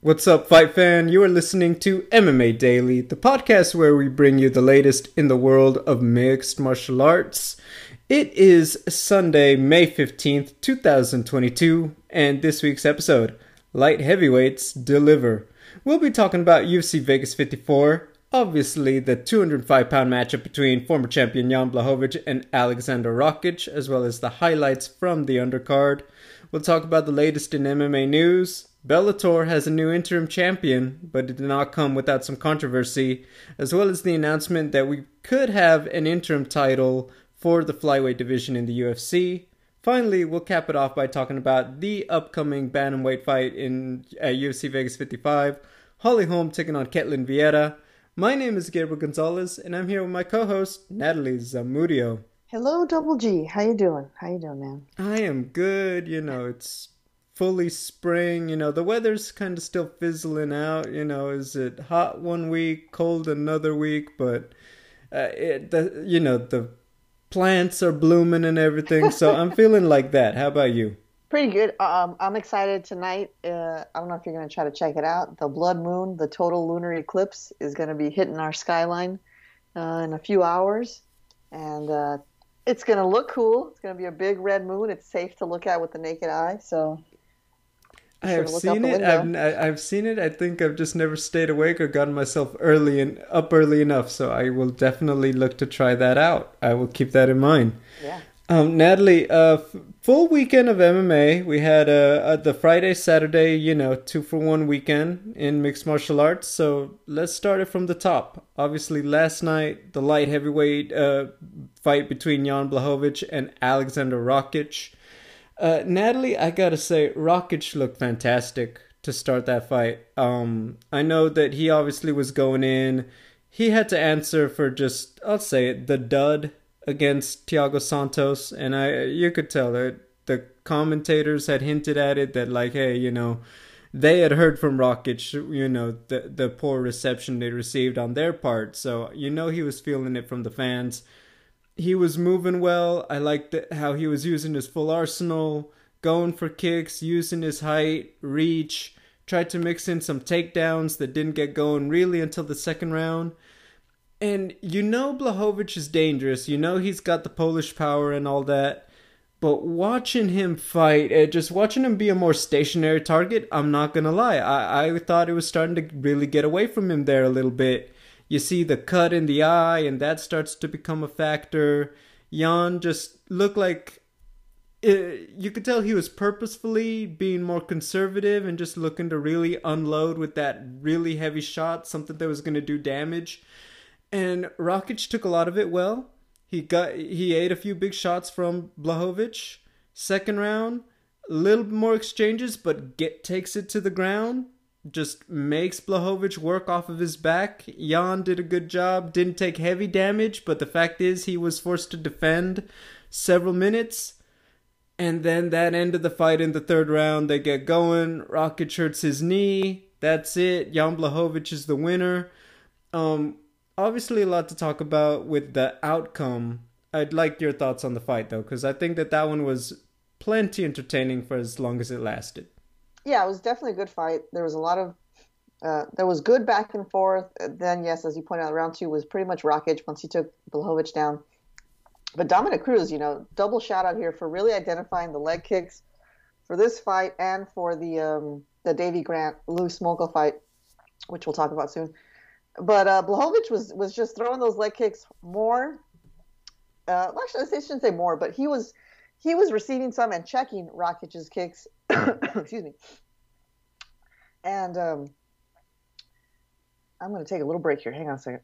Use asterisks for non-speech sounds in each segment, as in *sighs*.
What's up, fight fan? You are listening to MMA Daily, the podcast where we bring you the latest in the world of mixed martial arts. It is Sunday, May 15th, 2022, and this week's episode Light Heavyweights Deliver. We'll be talking about UFC Vegas 54, obviously the 205 pound matchup between former champion Jan Blachowicz and Alexander Rakic, as well as the highlights from the undercard. We'll talk about the latest in MMA news, Bellator has a new interim champion, but it did not come without some controversy, as well as the announcement that we could have an interim title for the flyweight division in the UFC. Finally, we'll cap it off by talking about the upcoming bantamweight fight in uh, UFC Vegas 55. Holly Holm taking on Ketlin Vieira. My name is Gabriel Gonzalez, and I'm here with my co-host Natalie Zamudio. Hello, Double G. How you doing? How you doing, man? I am good. You know, it's fully spring. You know, the weather's kind of still fizzling out. You know, is it hot one week, cold another week? But uh, it, the, you know, the plants are blooming and everything. So *laughs* I'm feeling like that. How about you? Pretty good. Um, I'm excited tonight. Uh, I don't know if you're going to try to check it out. The blood moon, the total lunar eclipse, is going to be hitting our skyline uh, in a few hours, and uh, it's going to look cool. It's going to be a big red moon. It's safe to look at with the naked eye. So I have seen it. I've I've seen it. I think I've just never stayed awake or gotten myself early and up early enough. So I will definitely look to try that out. I will keep that in mind. Yeah. Um, Natalie, uh, f- full weekend of MMA. We had uh, uh, the Friday, Saturday, you know, two for one weekend in mixed martial arts. So let's start it from the top. Obviously, last night the light heavyweight uh, fight between Jan Blachowicz and Alexander Rakic. Uh, Natalie, I gotta say, Rakic looked fantastic to start that fight. Um, I know that he obviously was going in. He had to answer for just, I'll say it, the dud against Thiago Santos, and I, you could tell that the commentators had hinted at it that like, hey, you know, they had heard from Rakic, you know, the the poor reception they received on their part. So you know he was feeling it from the fans he was moving well. I liked how he was using his full arsenal, going for kicks, using his height, reach, tried to mix in some takedowns that didn't get going really until the second round. And you know Blachowicz is dangerous. You know he's got the Polish power and all that. But watching him fight, uh, just watching him be a more stationary target, I'm not gonna lie. I, I thought it was starting to really get away from him there a little bit you see the cut in the eye, and that starts to become a factor. Jan just looked like it, uh, you could tell he was purposefully being more conservative and just looking to really unload with that really heavy shot, something that was going to do damage. And Rakic took a lot of it well. He got he ate a few big shots from Blachowicz. Second round, a little more exchanges, but get takes it to the ground just makes Blachowicz work off of his back. Jan did a good job, didn't take heavy damage, but the fact is he was forced to defend several minutes. And then that ended the fight in the third round, they get going. Rakic hurts his knee. That's it. Jan Blachowicz is the winner. Um, obviously, a lot to talk about with the outcome. I'd like your thoughts on the fight, though, because I think that that one was plenty entertaining for as long as it lasted yeah, it was definitely a good fight. There was a lot of uh, there was good back and forth. Then, yes, as you pointed out, round two was pretty much Rakic once he took Blachowicz down. But Dominick Cruz, you know, double shout out here for really identifying the leg kicks for this fight and for the um, the Davy Grant Lou Smolka fight, which we'll talk about soon. But uh, Blachowicz was was just throwing those leg kicks more. Uh, actually, I shouldn't say more, but he was he was receiving some and checking Rakic's kicks. *coughs* Excuse me. And um, I'm going to take a little break here. Hang on a second.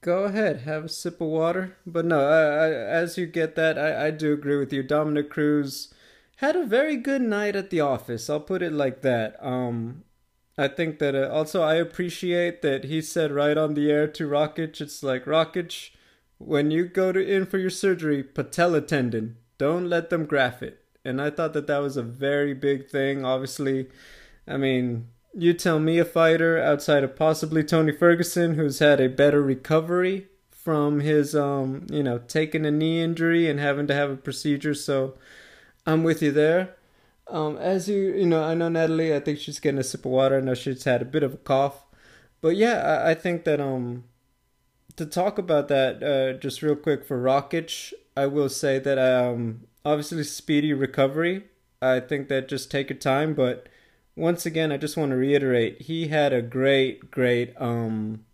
Go ahead, have a sip of water. But no, I, I, as you get that, I, I do agree with you. Dominick Cruz had a very good night at the office. I'll put it like that. Um, I think that uh, also I appreciate that he said right on the air to Rakic, it's like Rakic, when you go to in for your surgery, patella tendon don't let them graft it. And I thought that that was a very big thing. Obviously, I mean, you tell me a fighter outside of possibly Tony Ferguson who's had a better recovery from his um, you know, taking a knee injury and having to have a procedure. So I'm with you there. Um, as you you know, I know Natalie. I think she's getting a sip of water. I know she's had a bit of a cough, but yeah, I, I think that um, to talk about that uh, just real quick for Rakic, I will say that um, obviously speedy recovery. I think that just take your time, but once again, I just want to reiterate, he had a great, great, um,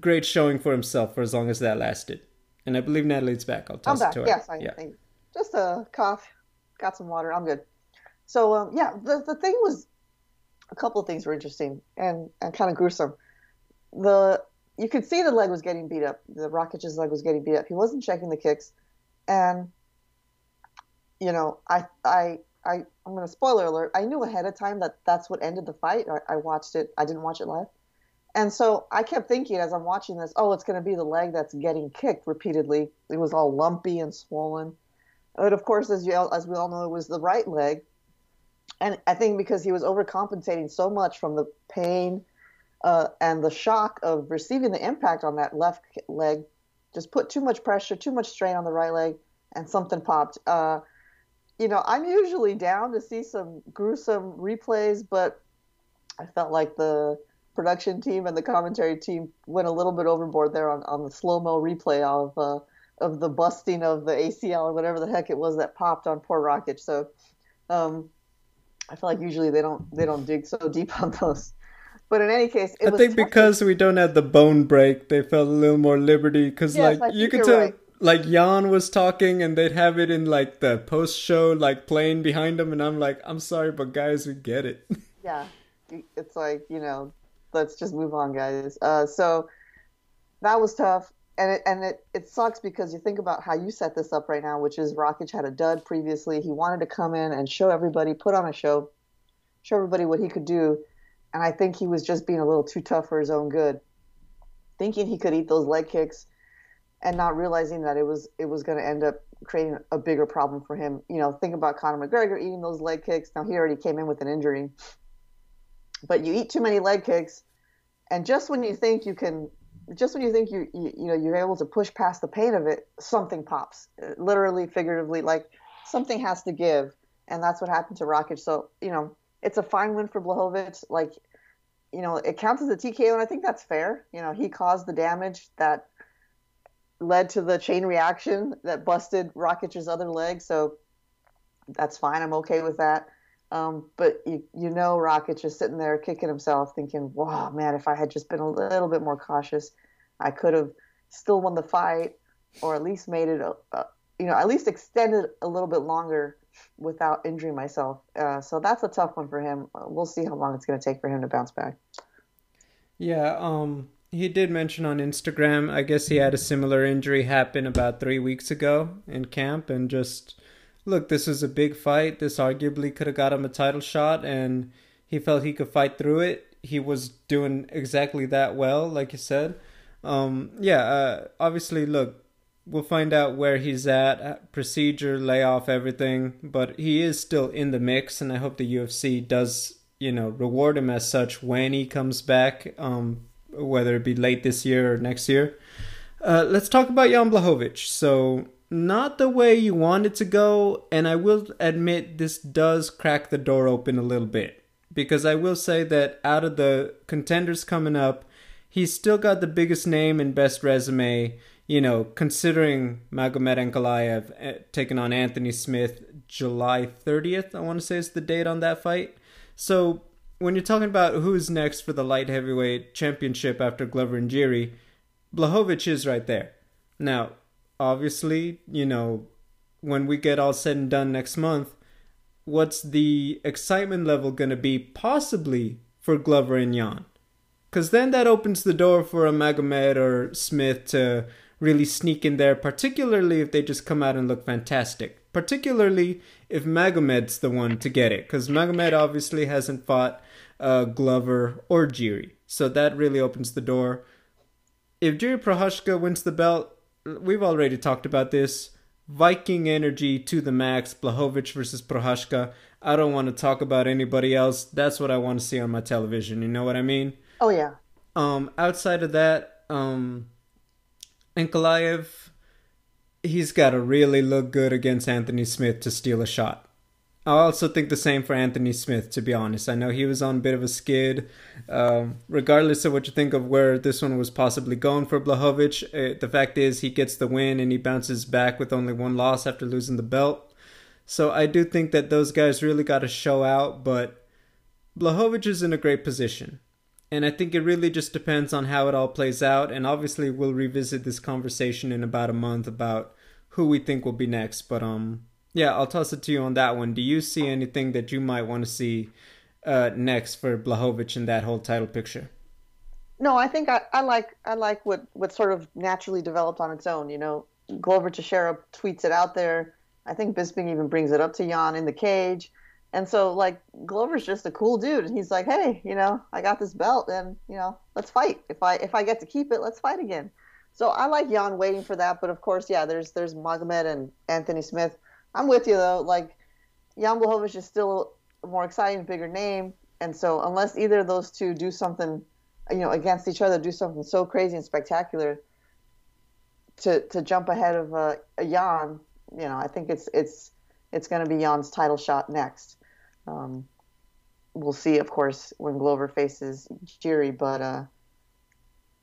great showing for himself for as long as that lasted. And I believe Natalie's back. I'll toss I'm back. to her. Yes, I yeah. think just a cough. Got some water. I'm good. So um, yeah, the the thing was a couple of things were interesting and and kind of gruesome. The you could see the leg was getting beat up. The Rakic's leg was getting beat up. He wasn't checking the kicks, and you know, I I I I'm gonna spoiler alert. I knew ahead of time that that's what ended the fight. I, I watched it. I didn't watch it live, and so I kept thinking as I'm watching this, oh, it's gonna be the leg that's getting kicked repeatedly. It was all lumpy and swollen, but of course, as you as we all know, it was the right leg and I think because he was overcompensating so much from the pain uh, and the shock of receiving the impact on that left leg, just put too much pressure, too much strain on the right leg, and something popped. Uh, you know, I'm usually down to see some gruesome replays, but I felt like the production team and the commentary team went a little bit overboard there on, on the slow mo replay of uh, of the busting of the ACL or whatever the heck it was that popped on poor Rakic. So um, I feel like usually they don't they don't dig so deep *laughs* on those. But in any case, I think because we don't have the bone break, they felt a little more liberty. Because yes, like you could tell, right. like Jan was talking, and they'd have it in like the post show, like playing behind them, and I'm like, I'm sorry, but guys, we get it. *laughs* Yeah, it's like you know, let's just move on, guys. Uh, so that was tough and it and it, it sucks because you think about how you set this up right now, which is Rakic had a dud previously. He wanted to come in and show everybody, put on a show, show everybody what he could do, and I think he was just being a little too tough for his own good, thinking he could eat those leg kicks, and not realizing that it was it was going to end up creating a bigger problem for him. You know, think about Conor McGregor eating those leg kicks. Now he already came in with an injury, but you eat too many leg kicks, and just when you think you can just when you think you, you, you know you're able to push past the pain of it, something pops, literally, figuratively, like something has to give, and that's what happened to Rakic. So you know it's a fine win for Blachowicz. Like you know it counts as a TKO, and I think that's fair. You know he caused the damage that led to the chain reaction that busted Rakic's other leg, so that's fine. I'm okay with that. Um, but you, you know, Rakic just sitting there kicking himself, thinking, "Wow, man! If I had just been a little bit more cautious, I could have still won the fight, or at least made it, a, a, you know, at least extended a little bit longer without injuring myself." Uh, so that's a tough one for him. We'll see how long it's going to take for him to bounce back. Yeah, um, he did mention on Instagram. I guess he had a similar injury happen about three weeks ago in camp, and just look, this was a big fight. This arguably could have got him a title shot, and he felt he could fight through it. He was doing exactly that well, like you said. Um, yeah, uh, obviously, look, we'll find out where he's at, uh, procedure, layoff, everything, but he is still in the mix, and I hope the UFC does, you know, reward him as such when he comes back, um, whether it be late this year or next year. Uh, let's talk about Jan Blachowicz. So not the way you want it to go, and I will admit this does crack the door open a little bit. Because I will say that out of the contenders coming up, he's still got the biggest name and best resume, you know, considering Magomed Ankalaev eh, taking on Anthony Smith July 30th, I want to say is the date on that fight. So when you're talking about who's next for the light heavyweight championship after Glover and Jiri, Blachowicz is right there. Now, obviously, you know, when we get all said and done next month, what's the excitement level going to be possibly for Glover and Jan? Because then that opens the door for a Magomed or Smith to really sneak in there, particularly if they just come out and look fantastic. Particularly if Magomed's the one to get it, because Magomed obviously hasn't fought uh, Glover or Jiri. So that really opens the door. If Jiri Prochazka wins the belt, we've already talked about this. Viking energy to the max. Blachowicz versus Prochazka. I don't want to talk about anybody else. That's what I want to see on my television. You know what I mean? Oh yeah. Um, outside of that, um, Ankalaev, he's got to really look good against Anthony Smith to steal a shot. I also think the same for Anthony Smith, to be honest. I know he was on a bit of a skid. Um, regardless of what you think of where this one was possibly going for Blachowicz, uh, the fact is he gets the win and he bounces back with only one loss after losing the belt. So I do think that those guys really got to show out, but Blachowicz is in a great position. And I think it really just depends on how it all plays out. And obviously, we'll revisit this conversation in about a month about who we think will be next. But um, yeah, I'll toss it to you on that one. Do you see anything that you might want to see uh, next for Blachowicz in that whole title picture? No, I think I, I like I like what what sort of naturally developed on its own. You know, Glover Teixeira tweets it out there. I think Bisping even brings it up to Jan in the cage. And so like Glover's just a cool dude and he's like, "Hey, you know, I got this belt and, you know, let's fight. If I if I get to keep it, let's fight again." So I like Jan waiting for that, but of course, yeah, there's there's Magomed and Anthony Smith I'm with you though. Like Jan Blachowicz is still a more exciting, bigger name, and so unless either of those two do something, you know, against each other, do something so crazy and spectacular to to jump ahead of uh, a Jan, you know, I think it's it's it's going to be Jan's title shot next. Um, we'll see, of course, when Glover faces Jiri, but uh,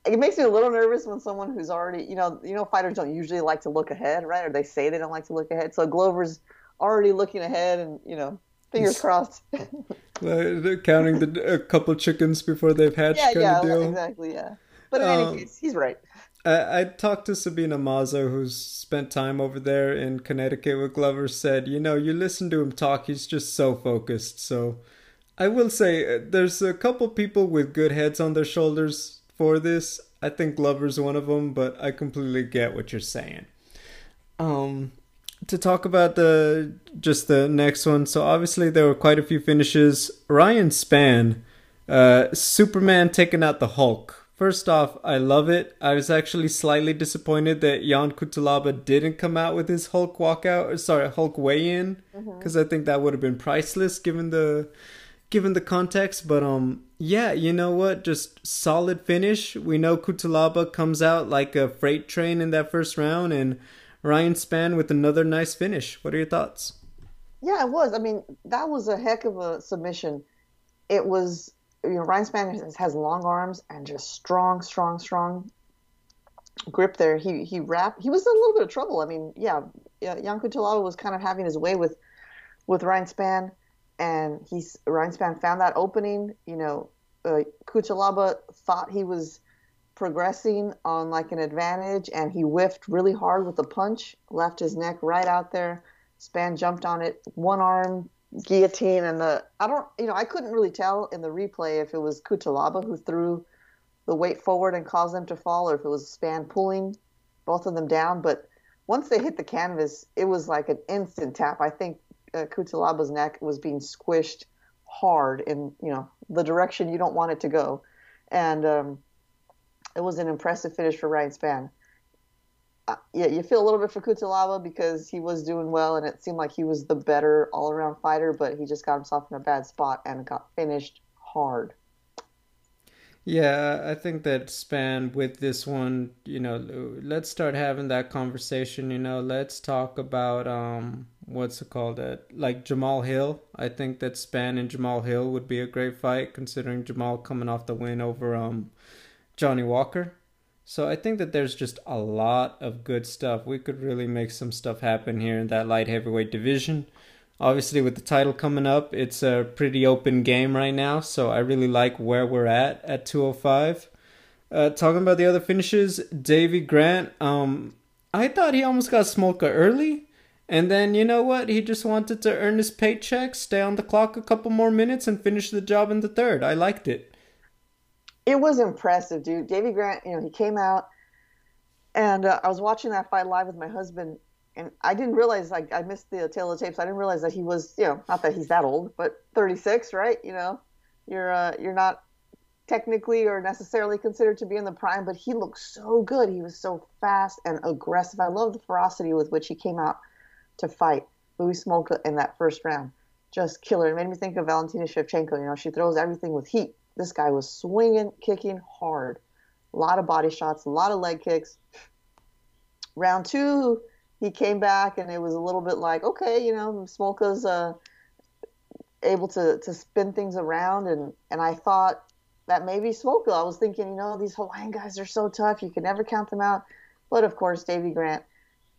it makes me a little nervous when someone who's already, you know, you know, fighters don't usually like to look ahead, right? Or they say they don't like to look ahead. So Glover's already looking ahead, and you know, fingers crossed. *laughs* they're counting the a couple chickens before they've hatched. Yeah, yeah, deal. exactly, yeah. But in um, any case, he's right. I, I talked to Sabina Mazo, who's spent time over there in Connecticut with Glover. Said, you know, you listen to him talk, he's just so focused. So, I will say, uh, there's a couple people with good heads on their shoulders for this. I think Glover's one of them, but I completely get what you're saying. Um, to talk about the just the next one, so obviously there were quite a few finishes. Ryan Spann, uh, Superman taking out the Hulk. First off, I love it. I was actually slightly disappointed that Jan Cutelaba didn't come out with his Hulk walkout, or sorry, Hulk weigh-in, because mm-hmm. I think that would have been priceless given the given the context. But um, yeah, you know what? Just solid finish. We know Cutelaba comes out like a freight train in that first round, and Ryan Spann with another nice finish. What are your thoughts? Yeah, it was. I mean, that was a heck of a submission. It was, you know, Ryan Spann has long arms and just strong, strong, strong grip there. He he wrapped. He was in a little bit of trouble. I mean, yeah, Jan Cutelaba was kind of having his way with with Ryan Spann and he's Ryan Spann found that opening. You know, uh, thought he was progressing on like an advantage, and he whiffed really hard with a punch, left his neck right out there. Spann jumped on it, one arm guillotine, and the I don't, you know, I couldn't really tell in the replay if it was Cutelaba who threw the weight forward and caused them to fall, or if it was Spann pulling both of them down. But once they hit the canvas, it was like an instant tap. I think uh, Cutelaba's neck was being squished hard in you know the direction you don't want it to go, and um, it was an impressive finish for Ryan Spann. Yeah, you feel a little bit for Cutelaba because he was doing well, and it seemed like he was the better all-around fighter, but he just got himself in a bad spot and got finished hard. Yeah, I think that Spann with this one, you know, let's start having that conversation. You know, let's talk about um, what's it called? It like Jamal Hill. I think that Spann and Jamal Hill would be a great fight, considering Jamal coming off the win over um, Johnny Walker. So I think that there's just a lot of good stuff. We could really make some stuff happen here in that light heavyweight division. Obviously, with the title coming up, it's a pretty open game right now. So I really like where we're at at 205. Uh, talking about the other finishes, Davy Grant. Um, I thought he almost got Smolka early and then you know what? He just wanted to earn his paycheck, stay on the clock a couple more minutes, and finish the job in the third. I liked it. It was impressive, dude. Davy Grant, you know, he came out, and uh, I was watching that fight live with my husband, and I didn't realize like I missed the tail of the tapes. I didn't realize that he was, you know, not that he's that old, but 36, right? You know, you're uh, you're not technically or necessarily considered to be in the prime, but he looked so good. He was so fast and aggressive. I love the ferocity with which he came out to fight Louis Smolka in that first round. Just killer. It made me think of Valentina Shevchenko. You know, she throws everything with heat. This guy was swinging, kicking hard. A lot of body shots, a lot of leg kicks. Round two, he came back and it was a little bit like, okay, you know, Smolka's uh, able to to spin things around, and and I thought that maybe Smolka. I was thinking, you know, these Hawaiian guys are so tough, you can never count them out. But of course, Davy Grant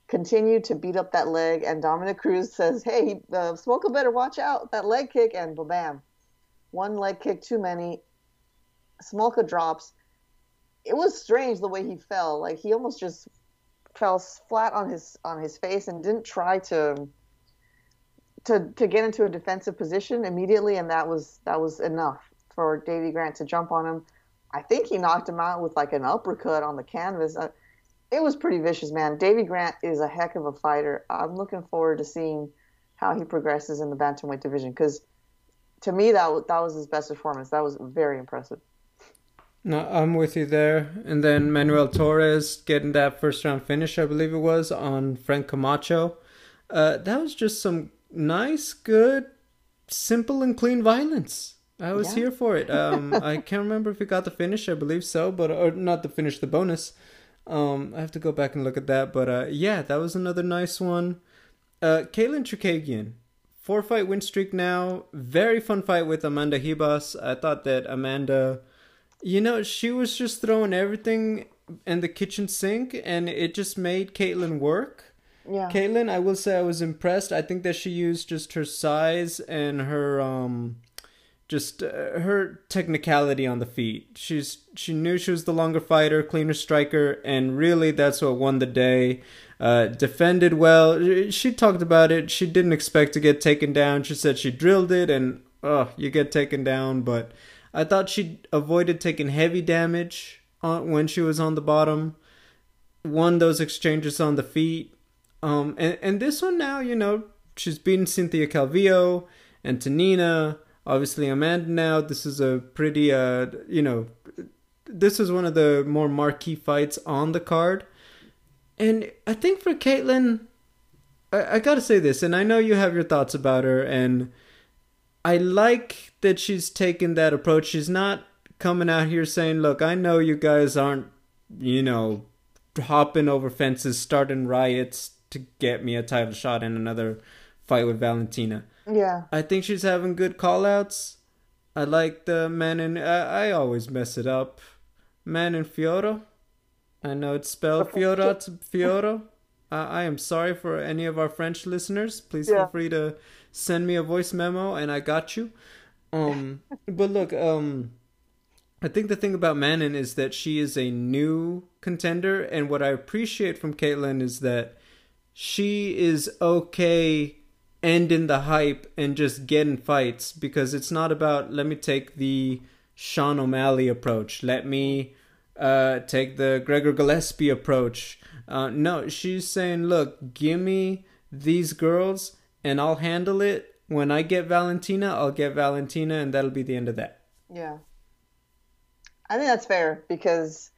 continued to beat up that leg, and Dominick Cruz says, "Hey, uh, Smolka better watch out that leg kick," and bam, one leg kick too many. Smolka drops. It was strange the way he fell. Like he almost just fell flat on his on his face and didn't try to to to get into a defensive position immediately, and that was that was enough for Davy Grant to jump on him. I think he knocked him out with like an uppercut on the canvas. Uh, it was pretty vicious, man. Davy Grant is a heck of a fighter. I'm looking forward to seeing how he progresses in the bantamweight division because to me that that was his best performance. That was very impressive. No, I'm with you there. And then Manuel Torres getting that first round finish, I believe it was, on Frank Camacho. Uh, that was just some nice, good, simple, and clean violence. I was yeah. here for it. *laughs* Um, I can't remember if he got the finish. I believe so, but or not the finish, the bonus. Um, I have to go back and look at that. But uh, yeah, that was another nice one. Uh, Chookagian, four fight win streak now. Very fun fight with Amanda Ribas. I thought that Amanda you know, she was just throwing everything in the kitchen sink, and it just made Katlyn work. Yeah. Katlyn, I will say I was impressed. I think that she used just her size and her um just uh, her technicality on the feet. She's she knew she was the longer fighter, cleaner striker, and really that's what won the day. Uh, defended well. She talked about it. She didn't expect to get taken down. She said she drilled it, and oh, you get taken down, but I thought she avoided taking heavy damage on, when she was on the bottom. Won those exchanges on the feet. Um, and, and this one now, you know, she's beaten Cynthia Calvillo and Tanina. Obviously, Amanda now. This is a pretty, uh, you know, this is one of the more marquee fights on the card. And I think for Katlyn, I, I gotta say this, and I know you have your thoughts about her, and I like that she's taken that approach. She's not coming out here saying, "Look, I know you guys aren't, you know, hopping over fences, starting riots to get me a title shot in another fight with Valentina." Yeah. I think she's having good callouts. I like the man in. I, I always mess it up. Manon Fiorot. I know it's spelled Fiorot Fiorot. Uh, I am sorry for any of our French listeners. Please yeah. feel free to send me a voice memo and I got you. Um, *laughs* but look, um, I think the thing about Manon is that she is a new contender, and what I appreciate from Katlyn is that she is okay ending the hype and just getting fights because it's not about let me take the Sean O'Malley approach, let me uh, take the Gregor Gillespie approach. Uh, no, she's saying, look, give me these girls and I'll handle it. When I get Valentina, I'll get Valentina, and that'll be the end of that. Yeah. I think that's fair because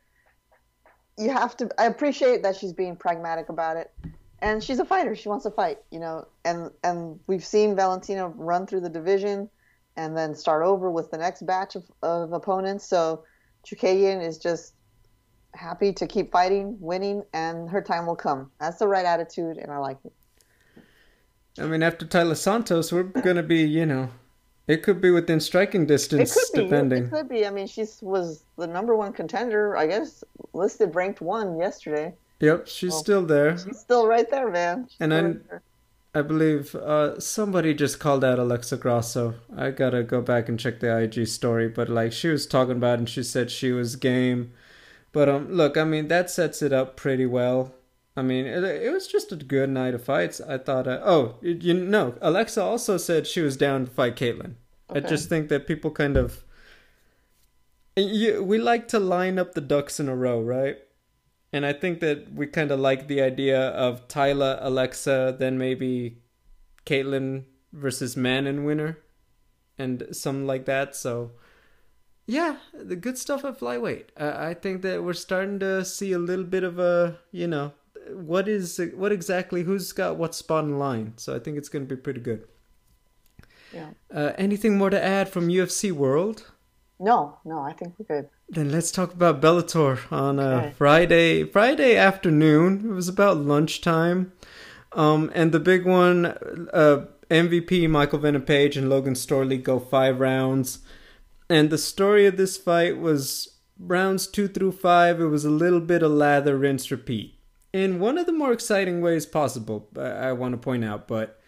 you have to. I appreciate that she's being pragmatic about it, and she's a fighter. She wants to fight, you know. And and we've seen Valentina run through the division, and then start over with the next batch of, of opponents. So Chookagian is just happy to keep fighting, winning, and her time will come. That's the right attitude, and I like it. I mean, after Taila Santos, we're gonna be, you know, it could be within striking distance, it depending. It could be. I mean, she was the number one contender, I guess, listed ranked one yesterday. Yep, she's well, still there. She's still right there, man. She's and then I believe uh, somebody just called out Alexa Grasso. I gotta go back and check the IG story, but like she was talking about, and she said she was game. But um, look, I mean that sets it up pretty well. I mean, it, it was just a good night of fights. I thought, uh, oh, you, you know, Alexa also said she was down to fight Katlyn. Okay. I just think that people kind of, you, we like to line up the ducks in a row, right? And I think that we kind of like the idea of Taila, Alexa, then maybe Katlyn versus Manon winner, and something like that. So, yeah, the good stuff at flyweight. I think that we're starting to see a little bit of a, you know, what is what exactly who's got what spot in line. So I think it's going to be pretty good. Yeah. Uh, anything more to add from UFC World? No, no, I think we're good. Then let's talk about Bellator on uh, okay. Friday Friday afternoon. It was about lunchtime. Um, and the big one, uh, MVP Michael Page and Logan Storley go five rounds. And the story of this fight was rounds two through five, it was a little bit of lather, rinse, repeat. In one of the more exciting ways possible, I want to point out. But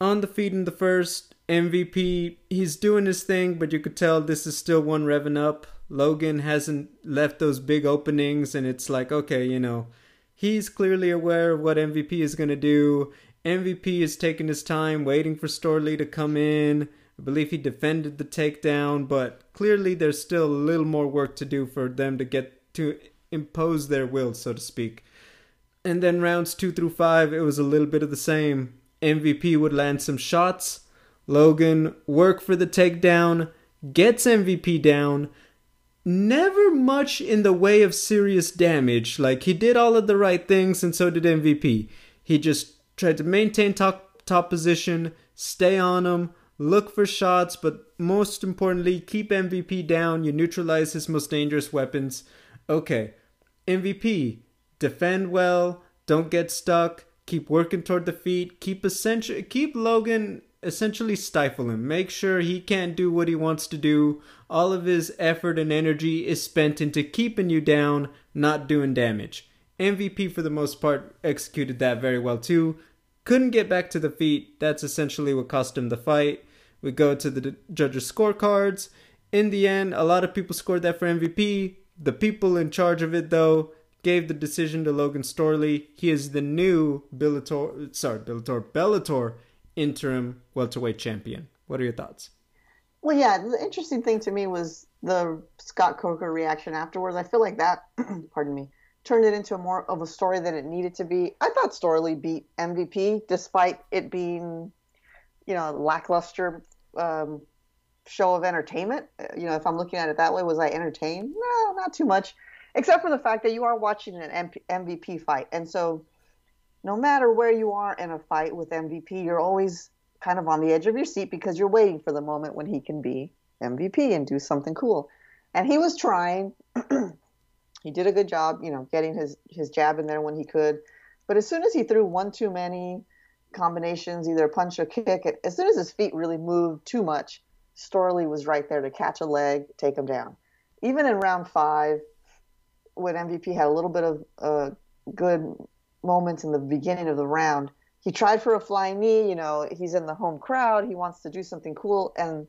on the feet in the first, MVP, he's doing his thing, but you could tell this is still one revving up. Logan hasn't left those big openings, and it's like, okay, you know, he's clearly aware of what MVP is going to do. MVP is taking his time, waiting for Storley to come in. I believe he defended the takedown, but clearly there's still a little more work to do for them to get to impose their will, so to speak. And then rounds two through five, it was a little bit of the same. MVP would land some shots. Logan work for the takedown, gets MVP down. Never much in the way of serious damage. Like he did all of the right things, and so did MVP. He just tried to maintain top top position, stay on him, look for shots, but most importantly, keep MVP down. You neutralize his most dangerous weapons. Okay, MVP, defend well, don't get stuck, keep working toward the feet, keep essential, keep Logan essentially stifle him. Make sure he can't do what he wants to do. All of his effort and energy is spent into keeping you down, not doing damage. MVP for the most part executed that very well too. Couldn't get back to the feet. That's essentially what cost him the fight. We go to the judges' scorecards. In the end, a lot of people scored that for MVP. The people in charge of it, though, gave the decision to Logan Storley. He is the new Bellator, sorry, Bellator, Bellator interim welterweight champion. What are your thoughts? Well, yeah, the interesting thing to me was the Scott Coker reaction afterwards. I feel like that, *clears throat* pardon me, turned it into a more of a story than it needed to be. I thought Storley beat MVP despite it being, you know, lackluster um, show of entertainment. Uh, you know, if I'm looking at it that way, was I entertained? No, not too much, except for the fact that you are watching an MVP fight, and so no matter where you are in a fight with MVP, you're always kind of on the edge of your seat because you're waiting for the moment when he can be MVP and do something cool. And he was trying. *clears throat* he did a good job, you know, getting his his jab in there when he could. But as soon as he threw one too many, combinations, either punch or kick. As soon as his feet really moved too much, Storley was right there to catch a leg, take him down. Even in round five, when MVP had a little bit of uh, good moments in the beginning of the round, he tried for a flying knee. You know, he's in the home crowd. He wants to do something cool, and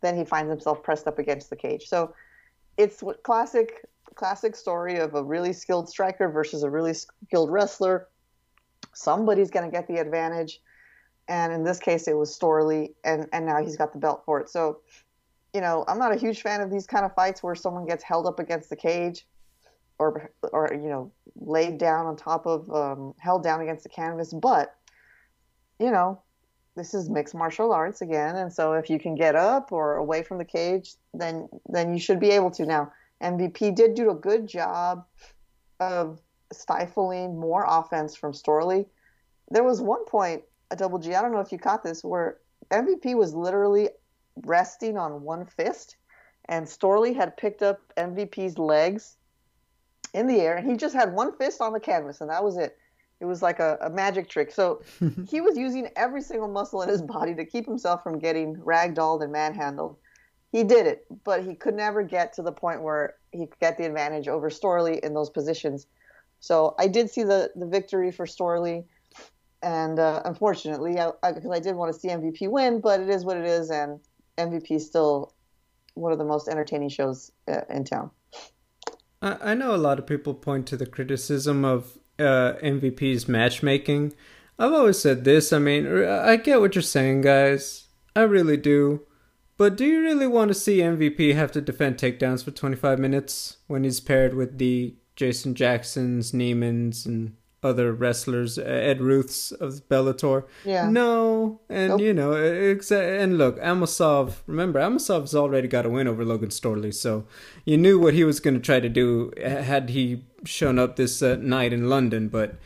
then he finds himself pressed up against the cage. So it's what classic classic story of a really skilled striker versus a really skilled wrestler somebody's going to get the advantage. And in this case, it was Storley, and, and now he's got the belt for it. So, you know, I'm not a huge fan of these kind of fights where someone gets held up against the cage or, or you know, laid down on top of, um, held down against the canvas. But, you know, this is mixed martial arts again. And so if you can get up or away from the cage, then, then you should be able to. Now, MVP did do a good job of stifling more offense from Storley. There was one point, a double G, I don't know if you caught this, where MVP was literally resting on one fist, and Storley had picked up MVP's legs in the air, and he just had one fist on the canvas, and that was it. It was like a, a magic trick. So *laughs* he was using every single muscle in his body to keep himself from getting ragdolled and manhandled. He did it, but he could never get to the point where he could get the advantage over Storley in those positions. So I did see the the victory for Storley, and uh, unfortunately, because I, I, I, did want to see MVP win, but it is what it is, and MVP is still one of the most entertaining shows uh, in town. I, I know a lot of people point to the criticism of uh, MVP's matchmaking. I've always said this. I mean, I get what you're saying, guys. I really do. But do you really want to see MVP have to defend takedowns for 25 minutes when he's paired with the Jason Jacksons, Neiman's, and other wrestlers, Ed Ruths of Bellator. Yeah. No, and nope. you know, exa- and look, Amosov. Remember, Amosov's already got a win over Logan Storley, so you knew what he was going to try to do had he shown up this uh, night in London. But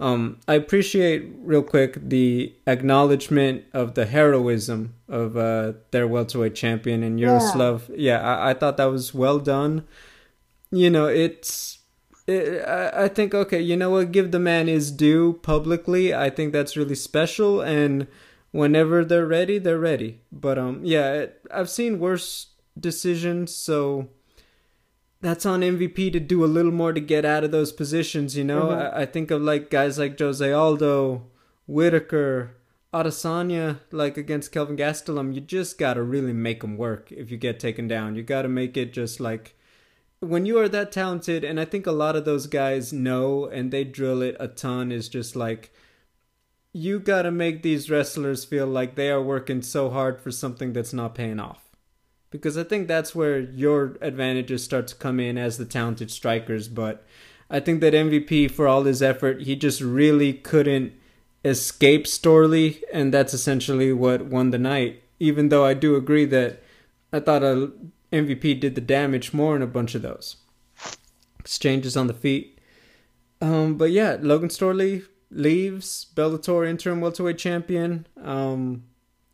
um, I appreciate real quick the acknowledgement of the heroism of uh, their welterweight champion and Yaroslav. Yeah, yeah I-, I thought that was well done. You know, it's I think okay, you know what? Give the man his due publicly. I think that's really special. And whenever they're ready, they're ready. But um, yeah, it, I've seen worse decisions, so that's on MVP to do a little more to get out of those positions. You know, mm-hmm. I, I, think of like guys like Jose Aldo, Whittaker, Adesanya, like against Kelvin Gastelum. You just gotta really make them work if you get taken down. You gotta make it just like when you are that talented, and I think a lot of those guys know and they drill it a ton. Is just like you got to make these wrestlers feel like they are working so hard for something that's not paying off. Because I think that's where your advantages start to come in as the talented strikers. But I think that MVP, for all his effort, he just really couldn't escape Storley, and that's essentially what won the night. Even though I do agree that I thought a MVP did the damage more in a bunch of those exchanges on the feet. Um, but yeah, Logan Storley leaves Bellator interim welterweight champion. Um,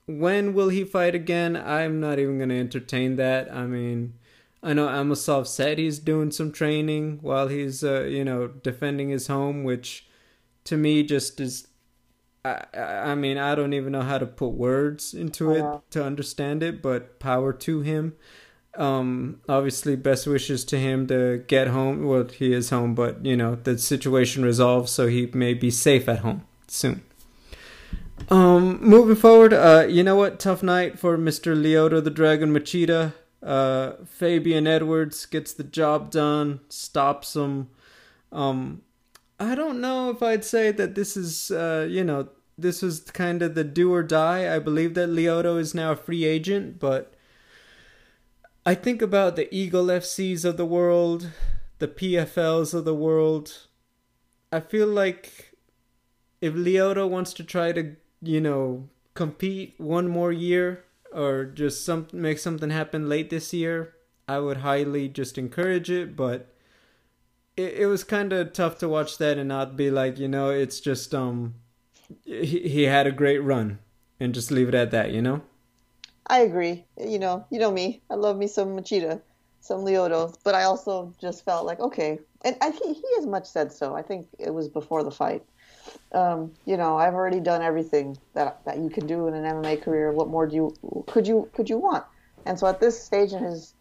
when will he fight again? I'm not even going to entertain that. I mean, I know Amosov said he's doing some training while he's, uh, you know, defending his home, which to me just is. I, I mean, I don't even know how to put words into it to understand it, but power to him. Um, obviously, best wishes to him to get home. Well, he is home, but you know the situation resolved, so he may be safe at home soon. Um, moving forward, uh, you know what? Tough night for Mr. Lyoto the Dragon Machida. Uh, Fabian Edwards gets the job done, stops him. Um, I don't know if I'd say that this is, uh, you know, this was kind of the do or die. I believe that Lyoto is now a free agent, but I think about the Eagle FCs of the world, the PFLs of the world. I feel like if Lyoto wants to try to, you know, compete one more year or just some make something happen late this year, I would highly just encourage it, but it, it was kind of tough to watch that and not be like, you know, it's just um he, he had a great run and just leave it at that, you know? I agree. You know, you know me. I love me some Machida, some Lyoto, but I also just felt like okay, and I, he he has much said so. I think it was before the fight. Um, you know, I've already done everything that that you can do in an MMA career. What more do you could you could you want? And so at this stage in his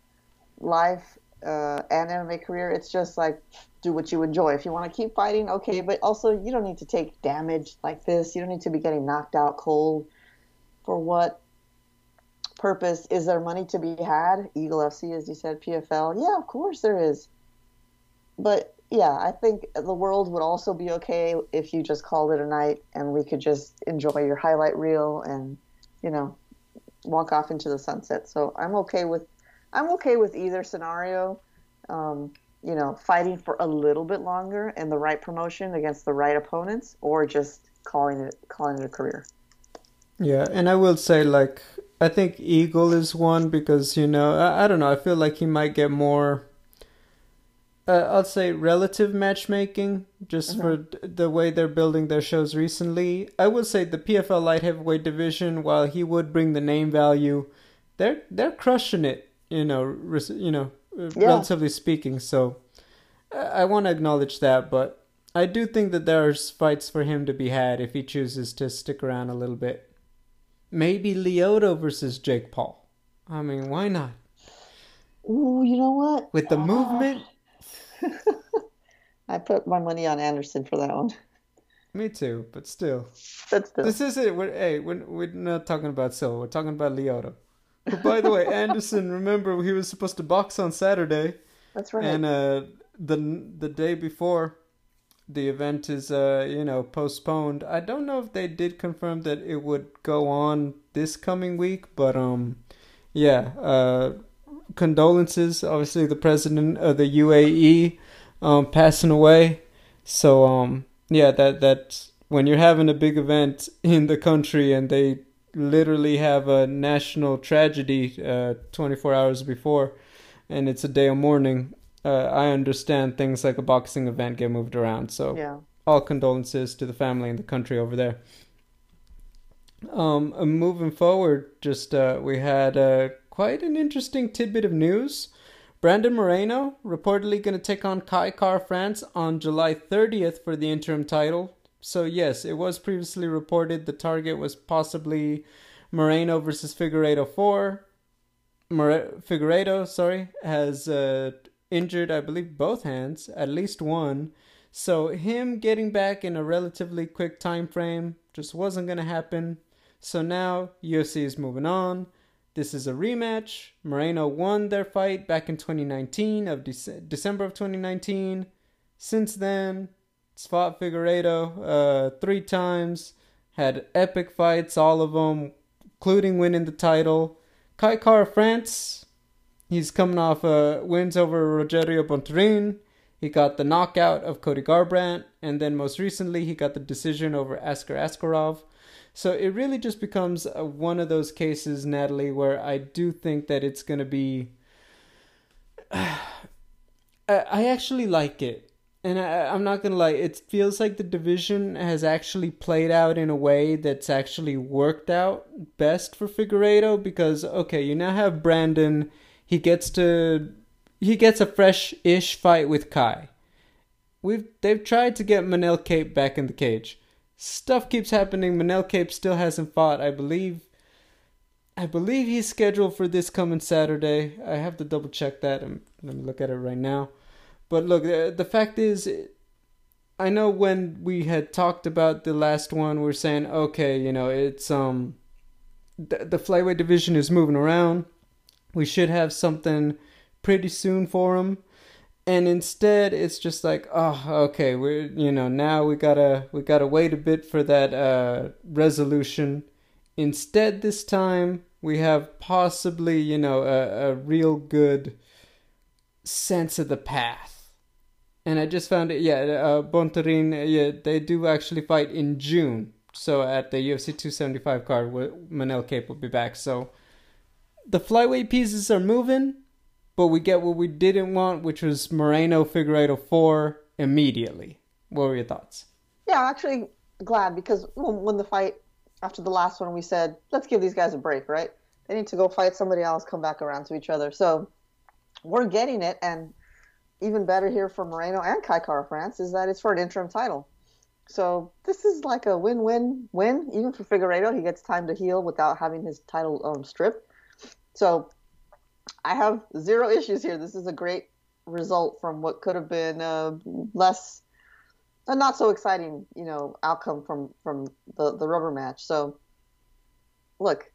life uh, and MMA career, it's just like do what you enjoy. If you want to keep fighting, okay, but also you don't need to take damage like this. You don't need to be getting knocked out cold for what purpose is there money to be had? Eagle fc as you said pfl yeah of course there is. But yeah i think the world would also be okay if you just called it a night and we could just enjoy your highlight reel and you know walk off into the sunset. So i'm okay with i'm okay with either scenario um, you know fighting for a little bit longer and the right promotion against the right opponents or just calling it calling it a career. Yeah and i will say like I think Eagle is one because you know I, I don't know I feel like he might get more. Uh, I'll say relative matchmaking just for uh-huh. the way they're building their shows recently. I would say the PFL light heavyweight division, while he would bring the name value, they're they're crushing it. You know, res, you know, uh, yeah. relatively speaking. So I, I want to acknowledge that, but I do think that there's fights for him to be had if he chooses to stick around a little bit. Maybe Lyoto versus Jake Paul. I mean, why not? Ooh, you know what? With the uh, movement. *laughs* I put my money on Anderson for that one. Me too, but still. But still. This is it. We're, hey, we're, we're not talking about Silva. We're talking about Lyoto. But by the way, *laughs* Anderson, remember he was supposed to box on Saturday. That's right. And uh, the the day before, the event is uh you know postponed. I don't know if they did confirm that it would go on this coming week, but um yeah, uh condolences obviously the president of the UAE um passing away. So um yeah, that that when you're having a big event in the country and they literally have a national tragedy uh 24 hours before and it's a day of mourning uh, I understand things like a boxing event get moved around. So yeah. all condolences to the family and the country over there. Um, moving forward, just uh, we had uh, quite an interesting tidbit of news. Brandon Moreno reportedly going to take on Kai Kara France on July 30th for the interim title. So yes, it was previously reported the target was possibly Moreno versus Figueiredo four. More- Figueiredo, sorry, has uh, injured, I believe, both hands, at least one. So him getting back in a relatively quick time frame just wasn't gonna happen. So now UFC is moving on. This is a rematch. Moreno won their fight back in 2019 of Dece- December of 2019. Since then, it's fought Figueiredo uh, three times. Had epic fights, all of them, including winning the title. Kai Kara France, he's coming off uh, wins over Rogerio Bontorin. He got the knockout of Cody Garbrandt, and then most recently he got the decision over Askar Askarov. So it really just becomes uh, one of those cases, Natalie, where I do think that it's going to be. *sighs* I actually like it. And I, I'm not going to lie, it feels like the division has actually played out in a way that's actually worked out best for Figueiredo because, okay, you now have Brandon. He gets to. He gets a fresh ish fight with Kai. We've they've tried to get Manel Kape back in the cage stuff keeps happening. Manel Kape still hasn't fought. I believe. I believe he's scheduled for this coming Saturday. I have to double check that. and let me look at it right now. But look, the, the fact is, I know when we had talked about the last one, we are saying, okay, you know, it's um, the, the flyweight division is moving around. We should have something pretty soon for him and instead it's just like oh okay we're you know now we gotta we gotta wait a bit for that uh, resolution. Instead this time we have possibly you know a, a real good sense of the path. And i just found it yeah uh, bontorin yeah they do actually fight in june. So at the ufc 275 card Manel Kape will be back. So the flyweight pieces are moving but we get what we didn't want, which was Moreno Figueiredo 4 immediately. What were your thoughts? Yeah, I'm actually glad because when the fight after the last one, we said, let's give these guys a break, right? They need to go fight somebody else, come back around to each other. So we're getting it, and even better here for Moreno and Kai Kara France is that it's for an interim title. So this is like a win-win-win, even for Figueiredo. He gets time to heal without having his title um, stripped. So I have zero issues here. This is a great result from what could have been a less, a not so exciting, you know, outcome from from the the rubber match. So, look,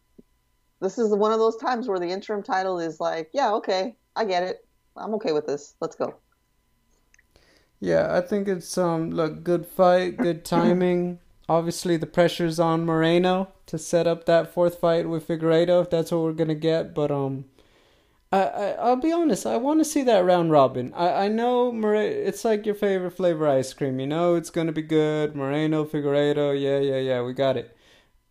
this is one of those times where the interim title is like, yeah, okay, I get it. I'm okay with this. Let's go. Yeah, I think it's um look good fight, good *clears throat* timing. Obviously, the pressure's on Moreno to set up that fourth fight with Figueiredo if that's what we're gonna get. But um, I, I I'll be honest. I want to see that round robin. I I know More- it's like your favorite flavor ice cream. You know it's gonna be good. Moreno, Figueiredo, yeah, yeah, yeah. We got it.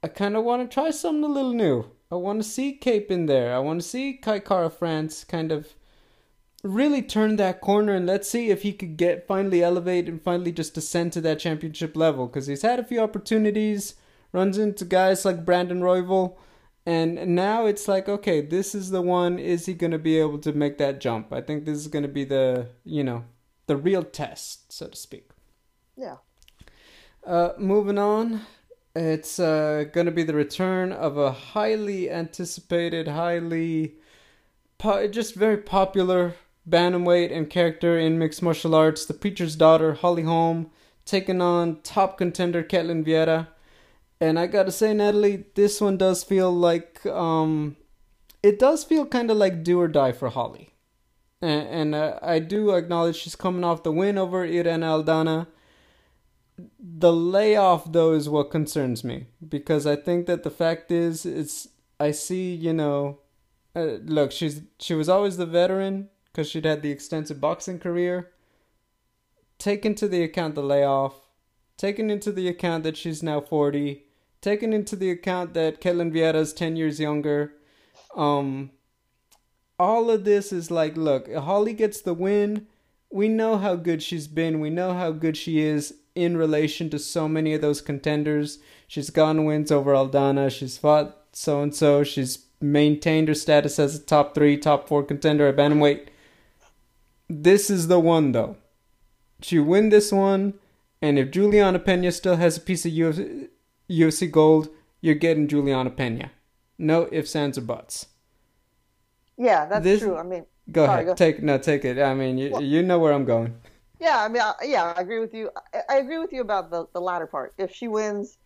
I kind of want to try something a little new. I want to see Kape in there. I want to see Kai Kara France kind of really turn that corner and let's see if he could get finally elevate and finally just ascend to that championship level because he's had a few opportunities. Runs into guys like Brandon Royval and now it's like, okay, this is the one. Is he going to be able to make that jump? I think this is going to be the, you know, the real test, so to speak. Yeah. Uh, moving on, it's uh, going to be the return of a highly anticipated, highly, po- just very popular bantamweight and character in mixed martial arts, the preacher's daughter, Holly Holm, taking on top contender Ketlen Vieira. And I gotta say, Natalie, this one does feel like um, it does feel kind of like do or die for Holly. And, and uh, I do acknowledge she's coming off the win over Irene Aldana. The layoff, though, is what concerns me because I think that the fact is, it's I see, you know, uh, look, she's she was always the veteran because she'd had the extensive boxing career. Take into the account the layoff, taken into the account that she's now forty, taken into the account that Ketlen Vieira is 10 years younger, um, all of this is like, look, Holly gets the win. We know how good she's been. We know how good she is in relation to so many of those contenders. She's gotten wins over Aldana. She's fought so and so. She's maintained her status as a top three, top four contender at bantamweight. This is the one, though. She win this one And if Juliana Pena still has a piece of UFC, UFC gold, you're getting Juliana Pena. No ifs, ands, or buts. Yeah, that's this, true. I mean, go sorry, ahead. Go. Take no, take it. I mean, you, well, you know where I'm going. Yeah, I mean, I, yeah, I agree with you. I, I, agree with you about the the latter part. If she wins,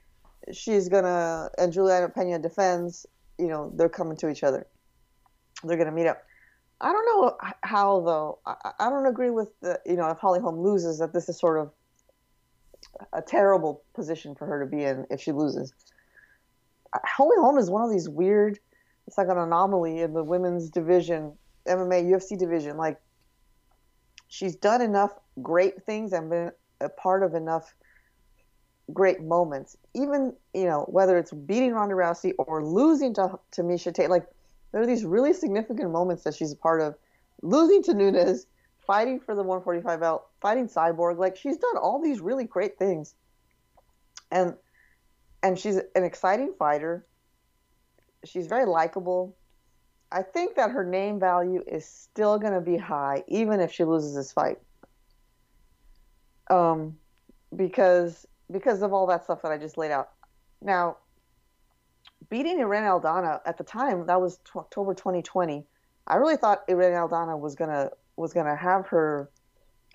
she's gonna and Juliana Pena defends. You know, they're coming to each other. They're gonna meet up. I don't know how though. I, I don't agree with the you know if Holly Holm loses that this is sort of a terrible position for her to be in if she loses. Uh, Holly Holm is one of these weird. It's like an anomaly in the women's division, MMA UFC division. Like she's done enough great things and been a part of enough great moments. Even you know whether it's beating Ronda Rousey or losing to to Miesha Tate. Like there are these really significant moments that she's a part of. Losing to Nunes, fighting for the 145 belt, fighting Cyborg. Like she's done all these really great things, and and she's an exciting fighter. She's very likable. I think that her name value is still going to be high, even if she loses this fight. Um, because because of all that stuff that I just laid out. Now, beating Irene Aldana at the time, that was t- October 2020. I really thought Irene Aldana was gonna was gonna have her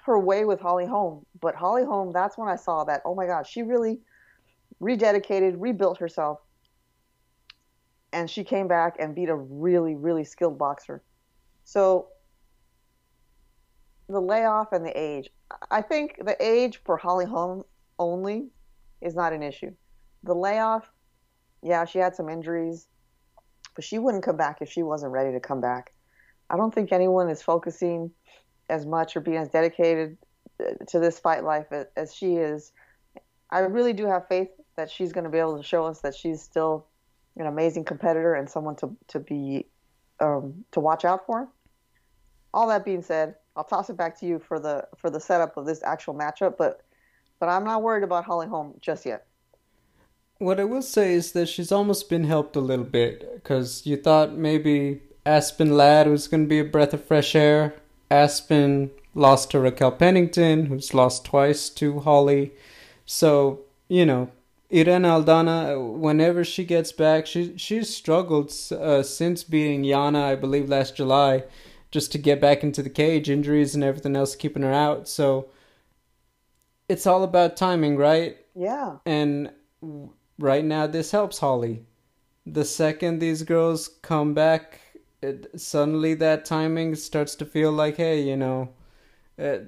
her way with Holly Holm, but Holly Holm, that's when I saw that. Oh my God, she really rededicated, rebuilt herself, and she came back and beat a really, really skilled boxer. So the layoff and the age. I think the age for Holly Holm only is not an issue. The layoff, yeah, she had some injuries, but she wouldn't come back if she wasn't ready to come back. I don't think anyone is focusing as much or being as dedicated uh, to this fight life as she is. I really do have faith that she's going to be able to show us that she's still an amazing competitor and someone to to be um, to watch out for. All that being said, I'll toss it back to you for the for the setup of this actual matchup, but but I'm not worried about Holly Holm just yet. What I will say is that she's almost been helped a little bit because you thought maybe Aspen Ladd was going to be a breath of fresh air. Aspen lost to Raquel Pennington, who's lost twice to Holly. So, you know, Irene Aldana, whenever she gets back, she she's struggled uh, since beating Yana, I believe, last July, just to get back into the cage. Injuries and everything else keeping her out. So it's all about timing, right? Yeah. And right now, this helps Holly. The second these girls come back, it, suddenly that timing starts to feel like, hey, you know. Uh,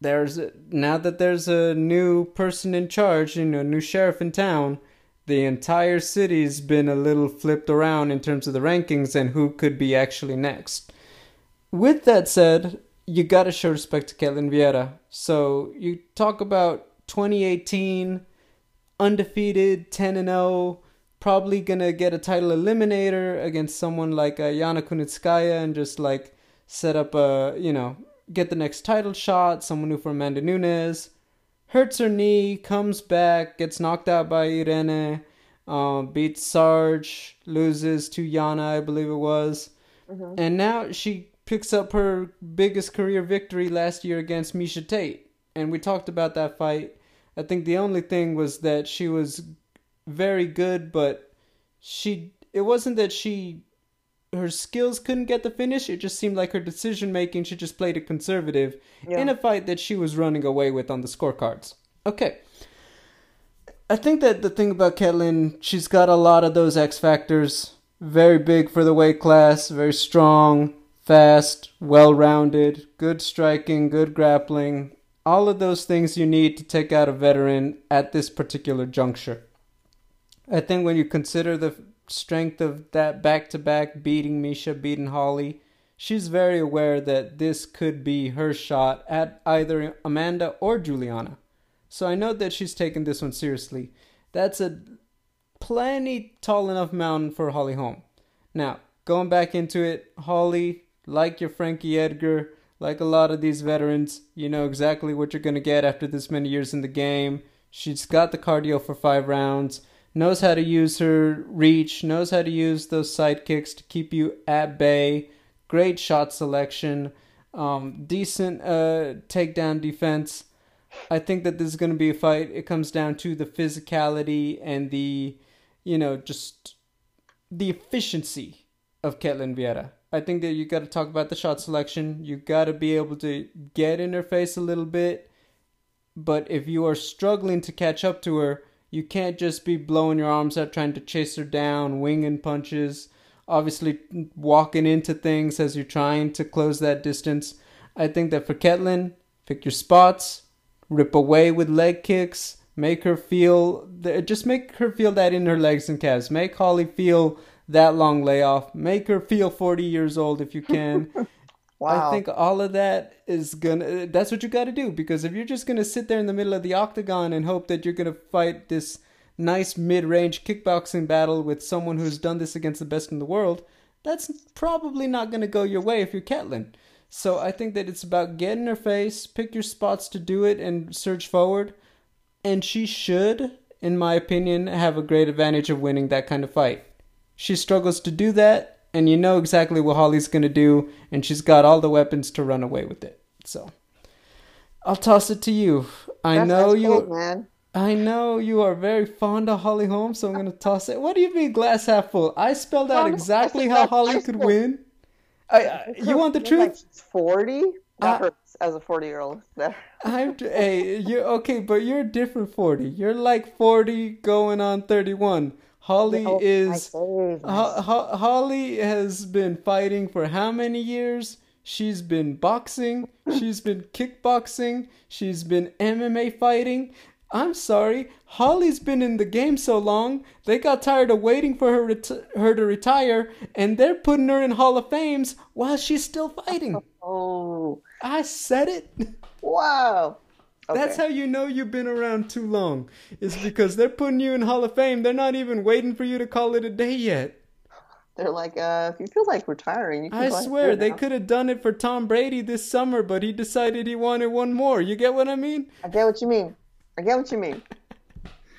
there's now that there's a new person in charge, you know, new sheriff in town, the entire city's been a little flipped around in terms of the rankings and who could be actually next. With that said, you gotta show respect to Ketlen Vieira. So you talk about 2018, undefeated, 10 and 0, probably gonna get a title eliminator against someone like uh, Yana Kunitskaya and just like set up a you know get the next title shot, someone new for Amanda Nunes. Hurts her knee, comes back, gets knocked out by Irene, uh, beats Sarge, loses to Yana, I believe it was. Mm-hmm. And now she picks up her biggest career victory last year against Miesha Tate. And we talked about that fight. I think the only thing was that she was very good, but she it wasn't that she her skills couldn't get the finish. It just seemed like her decision making, she just played it conservative yeah. in a fight that she was running away with on the scorecards. Okay. I think that the thing about Ketlen, she's got a lot of those X factors. Very big for the weight class, very strong, fast, well rounded, good striking, good grappling. All of those things you need to take out a veteran at this particular juncture. I think when you consider the strength of that back to back beating Miesha, beating Holly, she's very aware that this could be her shot at either Amanda or Juliana. So I know that she's taking this one seriously. That's a plenty tall enough mountain for Holly Holm. Now, going back into it, Holly, like your Frankie Edgar, like a lot of these veterans, you know exactly what you're going to get after this many years in the game. She's got the cardio for five rounds knows how to use her reach, knows how to use those side kicks to keep you at bay. Great shot selection, um, decent uh, takedown defense. I think that this is going to be a fight. It comes down to the physicality and the, you know, just the efficiency of Ketlen Vieira. I think that you got to talk about the shot selection. You got to be able to get in her face a little bit. But if you are struggling to catch up to her, you can't just be blowing your arms out trying to chase her down, winging punches, obviously walking into things as you're trying to close that distance. I think that for Ketlen, pick your spots, rip away with leg kicks, make her feel just make her feel that in her legs and calves. Make Holly feel that long layoff. Make her feel 40 years old if you can. *laughs* wow. I think all of that is gonna. That's what you got to do because if you're just gonna sit there in the middle of the octagon and hope that you're gonna fight this nice mid-range kickboxing battle with someone who's done this against the best in the world, that's probably not gonna go your way if you're Ketlen. So I think that it's about getting her face, pick your spots to do it, and surge forward. And she should, in my opinion, have a great advantage of winning that kind of fight. She struggles to do that, and you know exactly what Holly's to do, and she's got all the weapons to run away with it. So I'll toss it to you. I That's know you. Man. I know you are very fond of Holly Holm, so I'm to toss it. What do you mean glass half full? I spelled out exactly how Holly could win. I, I, *laughs* you want the truth? Forty. That hurts as a forty-year-old. *laughs* I'm hey, you okay? But you're different. Forty. You're like forty, going on thirty-one. Holly oh, is Ho- Ho- Holly has been fighting for how many years? She's been boxing, she's been *laughs* kickboxing, she's been MMA fighting. I'm sorry, Holly's been in the game so long, they got tired of waiting for her, her to retire, and they're putting her in Hall of Fames while she's still fighting. Oh. I said it. *laughs* Wow. Okay. That's how you know you've been around too long. Is because they're putting you in Hall of Fame. They're not even waiting for you to call it a day yet. They're like, uh, if you feel like retiring, you can. I swear they could have done it for Tom Brady this summer, but he decided he wanted one more. You get what I mean? I get what you mean. I get what you mean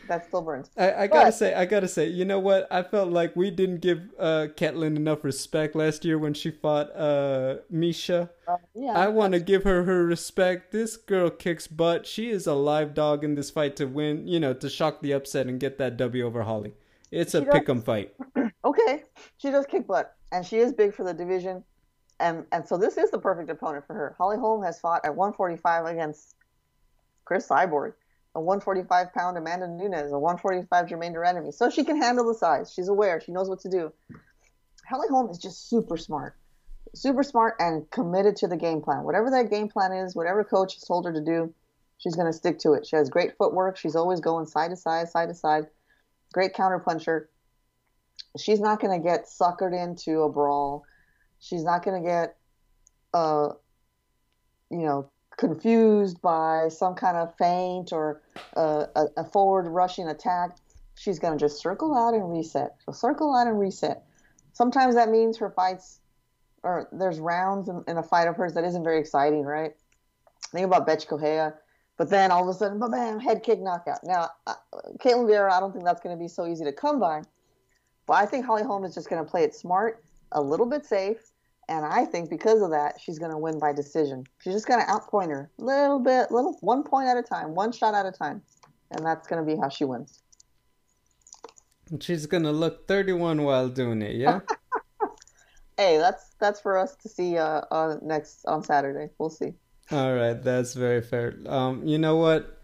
that still burns. I, I gotta say, I gotta say, you know what? I felt like we didn't give uh, enough respect last year when she fought uh, Miesha. Uh, yeah, I want to give her her respect. This girl kicks butt. She is a live dog in this fight to win. You know, to shock the upset and get that W over Holly. It's a pick 'em fight. *clears throat* okay, she does kick butt, and she is big for the division, and and so this is the perfect opponent for her. Holly Holm has fought at 145 against Cris Cyborg a 145 pound Amanda Nunes, a 145 Germaine de So she can handle the size. She's aware. She knows what to do. Holly Holm is just super smart, super smart and committed to the game plan. Whatever that game plan is, whatever coach has told her to do, she's going to stick to it. She has great footwork. She's always going side to side, side to side. Great counter puncher. She's not going to get suckered into a brawl. She's not going to get, uh, you know, confused by some kind of feint or uh, a, a, forward rushing attack, she's going to just circle out and reset. She'll circle out and reset. Sometimes that means her fights, or there's rounds in, in a fight of hers that isn't very exciting, right? Think about Bethe Correia. But then all of a sudden, bam, head kick knockout. Now, uh, Ketlen Vieira, I don't think that's going to be so easy to come by. But I think Holly Holm is just going to play it smart, a little bit safe, and I think because of that, she's going to win by decision. She's just going to outpoint her a little bit, little one point at a time, one shot at a time, and that's going to be how she wins. She's going to look 31 while doing it, yeah. *laughs* hey, that's that's for us to see uh, on next on Saturday. We'll see. All right, that's very fair. Um, you know what?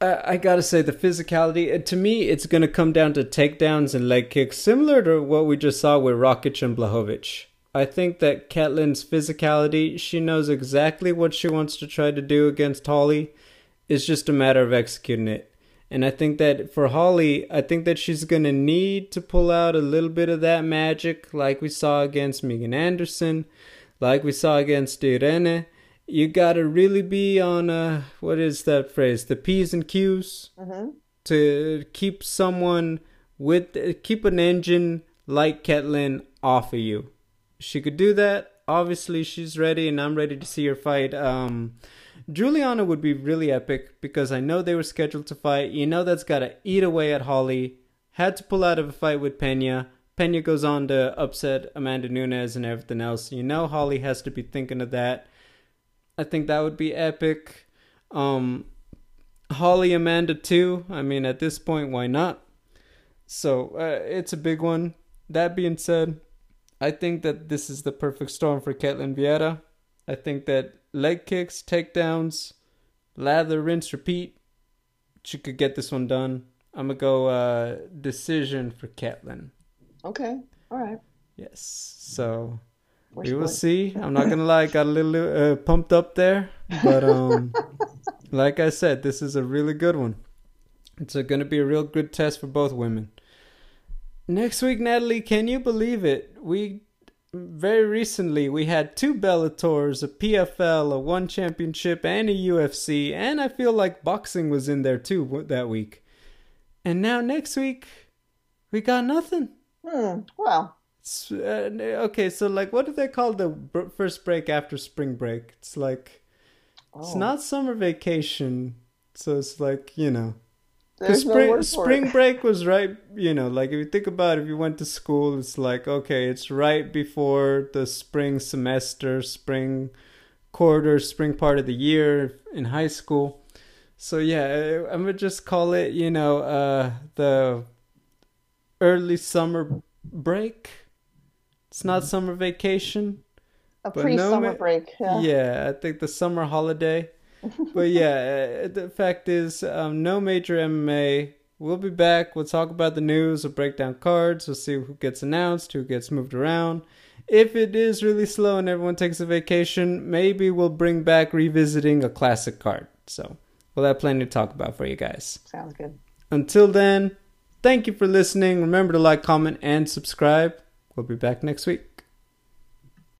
I, I gotta say the physicality. To me, it's gonna come down to takedowns and leg kicks, similar to what we just saw with Rakic and Blachowicz. I think that Ketlen's physicality, she knows exactly what she wants to try to do against Holly. It's just a matter of executing it. And I think that for Holly, I think that she's going to need to pull out a little bit of that magic, like we saw against Megan Anderson, like we saw against Irene. You got to really be on, uh, what is that phrase? The P's and Q's mm-hmm. to keep someone with, keep an engine like Ketlen off of you she could do that. Obviously, she's ready, and I'm ready to see her fight. Um, Juliana would be really epic because I know they were scheduled to fight. You know that's got to eat away at Holly. Had to pull out of a fight with Pena. Pena goes on to upset Amanda Nunes and everything else. You know Holly has to be thinking of that. I think that would be epic. Um, Holly Amanda too. I mean, at this point, why not? So uh, it's a big one. That being said, I think that this is the perfect storm for Ketlen Vieira. I think that leg kicks, takedowns, lather, rinse, repeat. She could get this one done. I'm gonna go uh, decision for Ketlen. Okay. All right. Yes. So We're we will see. I'm not gonna lie, got a little uh, pumped up there, but um, *laughs* like I said, this is a really good one. It's gonna be a real good test for both women. Next week, Natalie, can you believe it? We very recently we had two Bellators, a PFL, a One Championship, and a UFC, and I feel like boxing was in there too that week. And now next week, we got nothing. Hmm. Well, uh, okay, so like, what do they call the br- first break after spring break? It's like it's oh, not summer vacation, so it's like you know, There's because no spring word for spring it. break was right. You know, like if you think about it, if you went to school, it's like okay, it's right before the spring semester, spring quarter, spring part of the year in high school. So yeah, I'm gonna just call it, you know, uh, the early summer break. It's not summer vacation. A pre-summer ma- break. Yeah. Yeah, I think the summer holiday. But yeah, uh, the fact is, um, no major MMA. We'll be back. We'll talk about the news. We'll break down cards. We'll see who gets announced, who gets moved around. If it is really slow and everyone takes a vacation, maybe we'll bring back revisiting a classic card. So we'll have plenty to talk about for you guys. Sounds good. Until then, thank you for listening. Remember to like, comment, and subscribe. We'll be back next week.